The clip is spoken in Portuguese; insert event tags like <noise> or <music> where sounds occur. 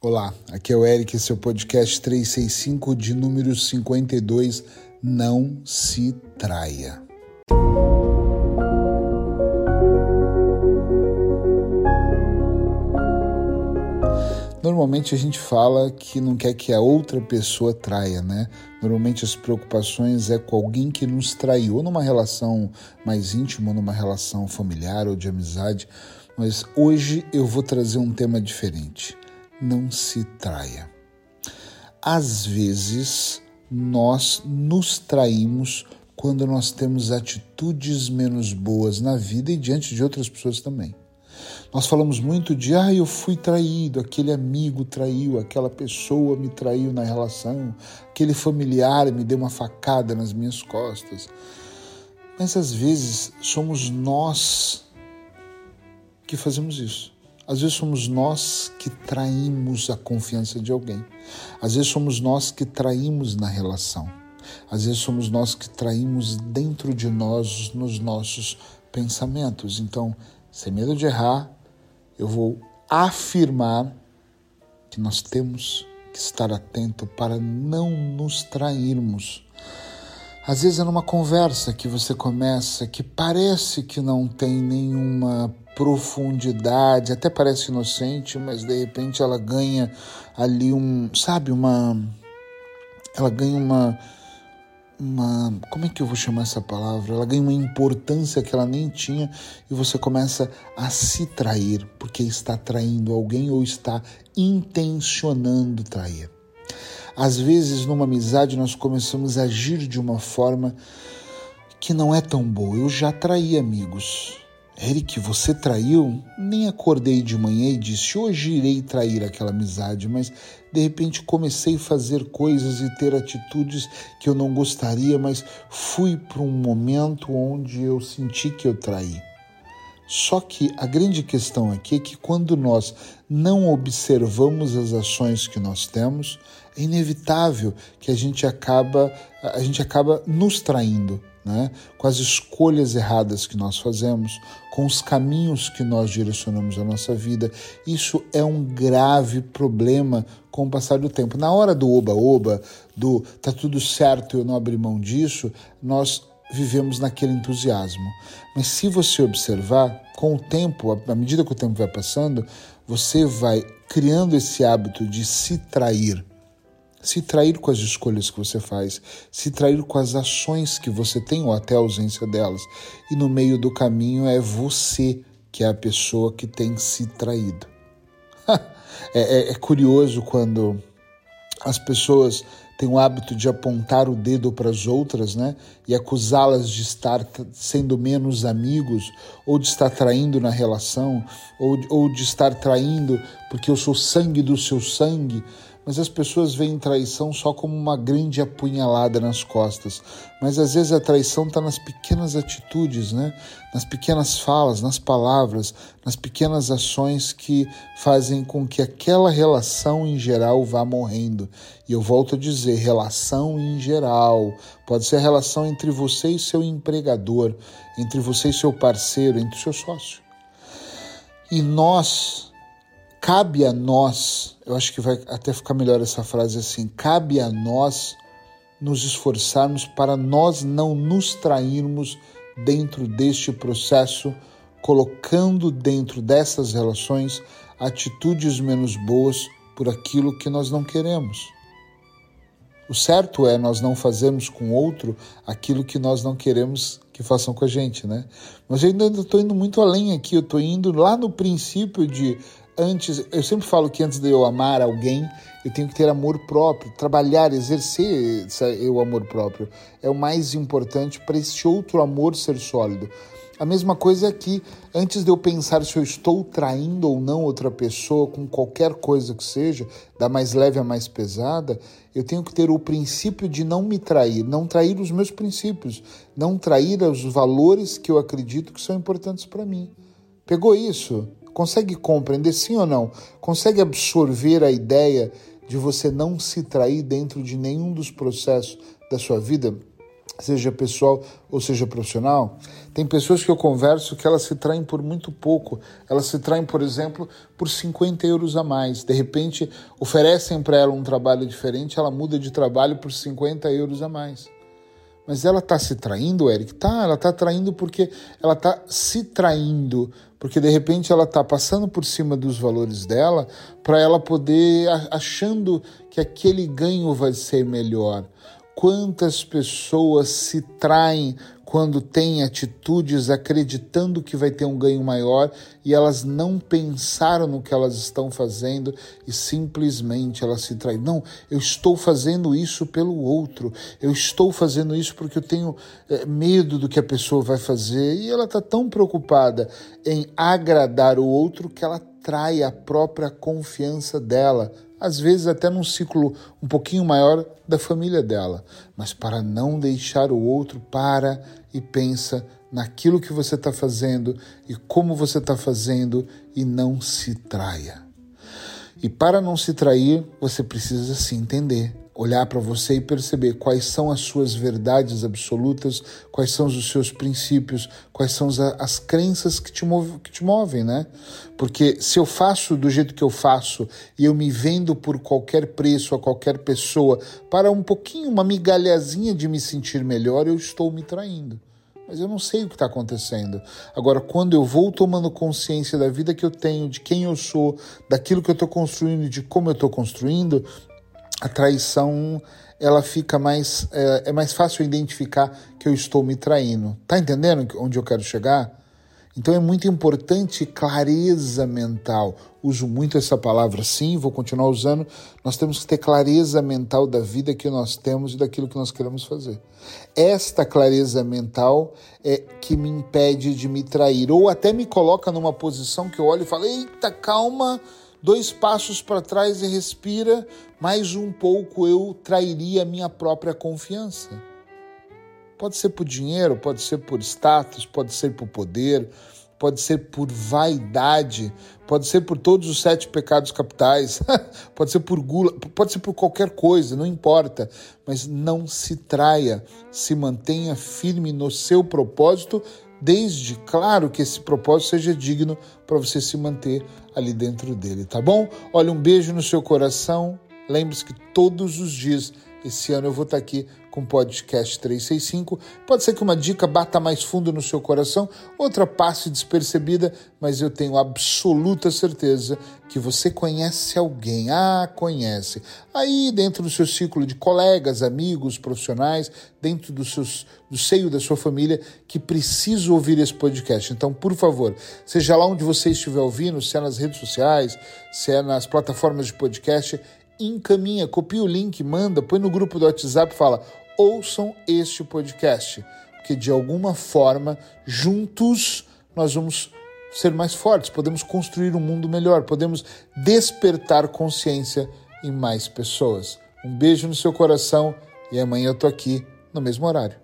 Olá, aqui é o Eric, seu podcast 365 de número 52. Não se traia. Normalmente a gente fala que não quer que a outra pessoa traia, né? Normalmente as preocupações é com alguém que nos traiu, ou numa relação mais íntima, ou numa relação familiar ou de amizade. Mas hoje eu vou trazer um tema diferente não se traia. Às vezes, nós nos traímos quando nós temos atitudes menos boas na vida e diante de outras pessoas também. Nós falamos muito de, ah, eu fui traído, aquele amigo traiu, aquela pessoa me traiu na relação, aquele familiar me deu uma facada nas minhas costas. Mas às vezes somos nós que fazemos isso. Às vezes somos nós que traímos a confiança de alguém. Às vezes somos nós que traímos na relação. Às vezes somos nós que traímos dentro de nós nos nossos pensamentos. Então, sem medo de errar, eu vou afirmar que nós temos que estar atento para não nos trairmos. Às vezes é numa conversa que você começa que parece que não tem nenhuma profundidade, até parece inocente, mas de repente ela ganha ali um, sabe, uma ela ganha uma uma, como é que eu vou chamar essa palavra? Ela ganha uma importância que ela nem tinha e você começa a se trair, porque está traindo alguém ou está intencionando trair. Às vezes, numa amizade, nós começamos a agir de uma forma que não é tão boa. Eu já traí amigos, Eric, você traiu? Nem acordei de manhã e disse hoje irei trair aquela amizade, mas de repente comecei a fazer coisas e ter atitudes que eu não gostaria, mas fui para um momento onde eu senti que eu traí. Só que a grande questão aqui é que quando nós não observamos as ações que nós temos, é inevitável que a gente acaba a gente acaba nos traindo né? com as escolhas erradas que nós fazemos, com os caminhos que nós direcionamos a nossa vida. Isso é um grave problema com o passar do tempo. Na hora do oba-oba, do tá tudo certo, eu não abri mão disso, nós vivemos naquele entusiasmo. Mas se você observar, com o tempo, à medida que o tempo vai passando, você vai criando esse hábito de se trair se trair com as escolhas que você faz, se trair com as ações que você tem ou até a ausência delas. E no meio do caminho é você que é a pessoa que tem se traído. <laughs> é, é, é curioso quando as pessoas têm o hábito de apontar o dedo para as outras, né? E acusá-las de estar sendo menos amigos, ou de estar traindo na relação, ou, ou de estar traindo porque eu sou sangue do seu sangue mas as pessoas veem traição só como uma grande apunhalada nas costas. Mas às vezes a traição está nas pequenas atitudes, né? nas pequenas falas, nas palavras, nas pequenas ações que fazem com que aquela relação em geral vá morrendo. E eu volto a dizer, relação em geral. Pode ser a relação entre você e seu empregador, entre você e seu parceiro, entre seu sócio. E nós cabe a nós, eu acho que vai até ficar melhor essa frase assim, cabe a nós nos esforçarmos para nós não nos trairmos dentro deste processo, colocando dentro dessas relações atitudes menos boas por aquilo que nós não queremos. O certo é nós não fazermos com outro aquilo que nós não queremos que façam com a gente, né? Mas eu ainda estou indo muito além aqui, eu estou indo lá no princípio de antes, eu sempre falo que antes de eu amar alguém, eu tenho que ter amor próprio, trabalhar, exercer o amor próprio. É o mais importante para esse outro amor ser sólido. A mesma coisa é que antes de eu pensar se eu estou traindo ou não outra pessoa com qualquer coisa que seja, da mais leve a mais pesada, eu tenho que ter o princípio de não me trair, não trair os meus princípios, não trair os valores que eu acredito que são importantes para mim. Pegou isso? Consegue compreender sim ou não? Consegue absorver a ideia de você não se trair dentro de nenhum dos processos da sua vida? seja pessoal ou seja profissional. Tem pessoas que eu converso que elas se traem por muito pouco. Elas se traem, por exemplo, por 50 euros a mais. De repente, oferecem para ela um trabalho diferente, ela muda de trabalho por 50 euros a mais. Mas ela está se traindo, Eric? Tá, ela está traindo porque ela está se traindo, porque de repente ela está passando por cima dos valores dela para ela poder achando que aquele ganho vai ser melhor. Quantas pessoas se traem quando têm atitudes acreditando que vai ter um ganho maior e elas não pensaram no que elas estão fazendo e simplesmente elas se traem. Não, eu estou fazendo isso pelo outro, eu estou fazendo isso porque eu tenho é, medo do que a pessoa vai fazer e ela está tão preocupada em agradar o outro que ela trai a própria confiança dela às vezes até num ciclo um pouquinho maior da família dela. Mas para não deixar o outro, para e pensa naquilo que você está fazendo e como você está fazendo e não se traia. E para não se trair, você precisa se entender olhar para você e perceber quais são as suas verdades absolutas, quais são os seus princípios, quais são as, as crenças que te, move, que te movem, né? Porque se eu faço do jeito que eu faço e eu me vendo por qualquer preço a qualquer pessoa para um pouquinho, uma migalhazinha de me sentir melhor, eu estou me traindo mas eu não sei o que está acontecendo. Agora, quando eu vou tomando consciência da vida que eu tenho, de quem eu sou, daquilo que eu estou construindo, de como eu estou construindo, a traição ela fica mais é, é, mais fácil identificar que eu estou me traindo. Tá entendendo onde eu quero chegar? Então é muito importante clareza mental. Uso muito essa palavra sim, vou continuar usando. Nós temos que ter clareza mental da vida que nós temos e daquilo que nós queremos fazer. Esta clareza mental é que me impede de me trair ou até me coloca numa posição que eu olho e falo: "Eita, calma, dois passos para trás e respira, mais um pouco eu trairia minha própria confiança. Pode ser por dinheiro, pode ser por status, pode ser por poder, pode ser por vaidade, pode ser por todos os sete pecados capitais, <laughs> pode ser por gula, pode ser por qualquer coisa, não importa, mas não se traia, se mantenha firme no seu propósito desde, claro, que esse propósito seja digno para você se manter ali dentro dele, tá bom? Olha, um beijo no seu coração. Lembre-se que todos os dias esse ano eu vou estar aqui com o podcast 365. Pode ser que uma dica bata mais fundo no seu coração, outra passe despercebida, mas eu tenho absoluta certeza que você conhece alguém. Ah, conhece. Aí, dentro do seu ciclo de colegas, amigos, profissionais, dentro do, seus, do seio da sua família, que precisa ouvir esse podcast. Então, por favor, seja lá onde você estiver ouvindo, se é nas redes sociais, se é nas plataformas de podcast, encaminha, copia o link, manda, põe no grupo do WhatsApp fala: ouçam este podcast, porque de alguma forma, juntos, nós vamos ser mais fortes, podemos construir um mundo melhor, podemos despertar consciência em mais pessoas. Um beijo no seu coração e amanhã eu tô aqui no mesmo horário.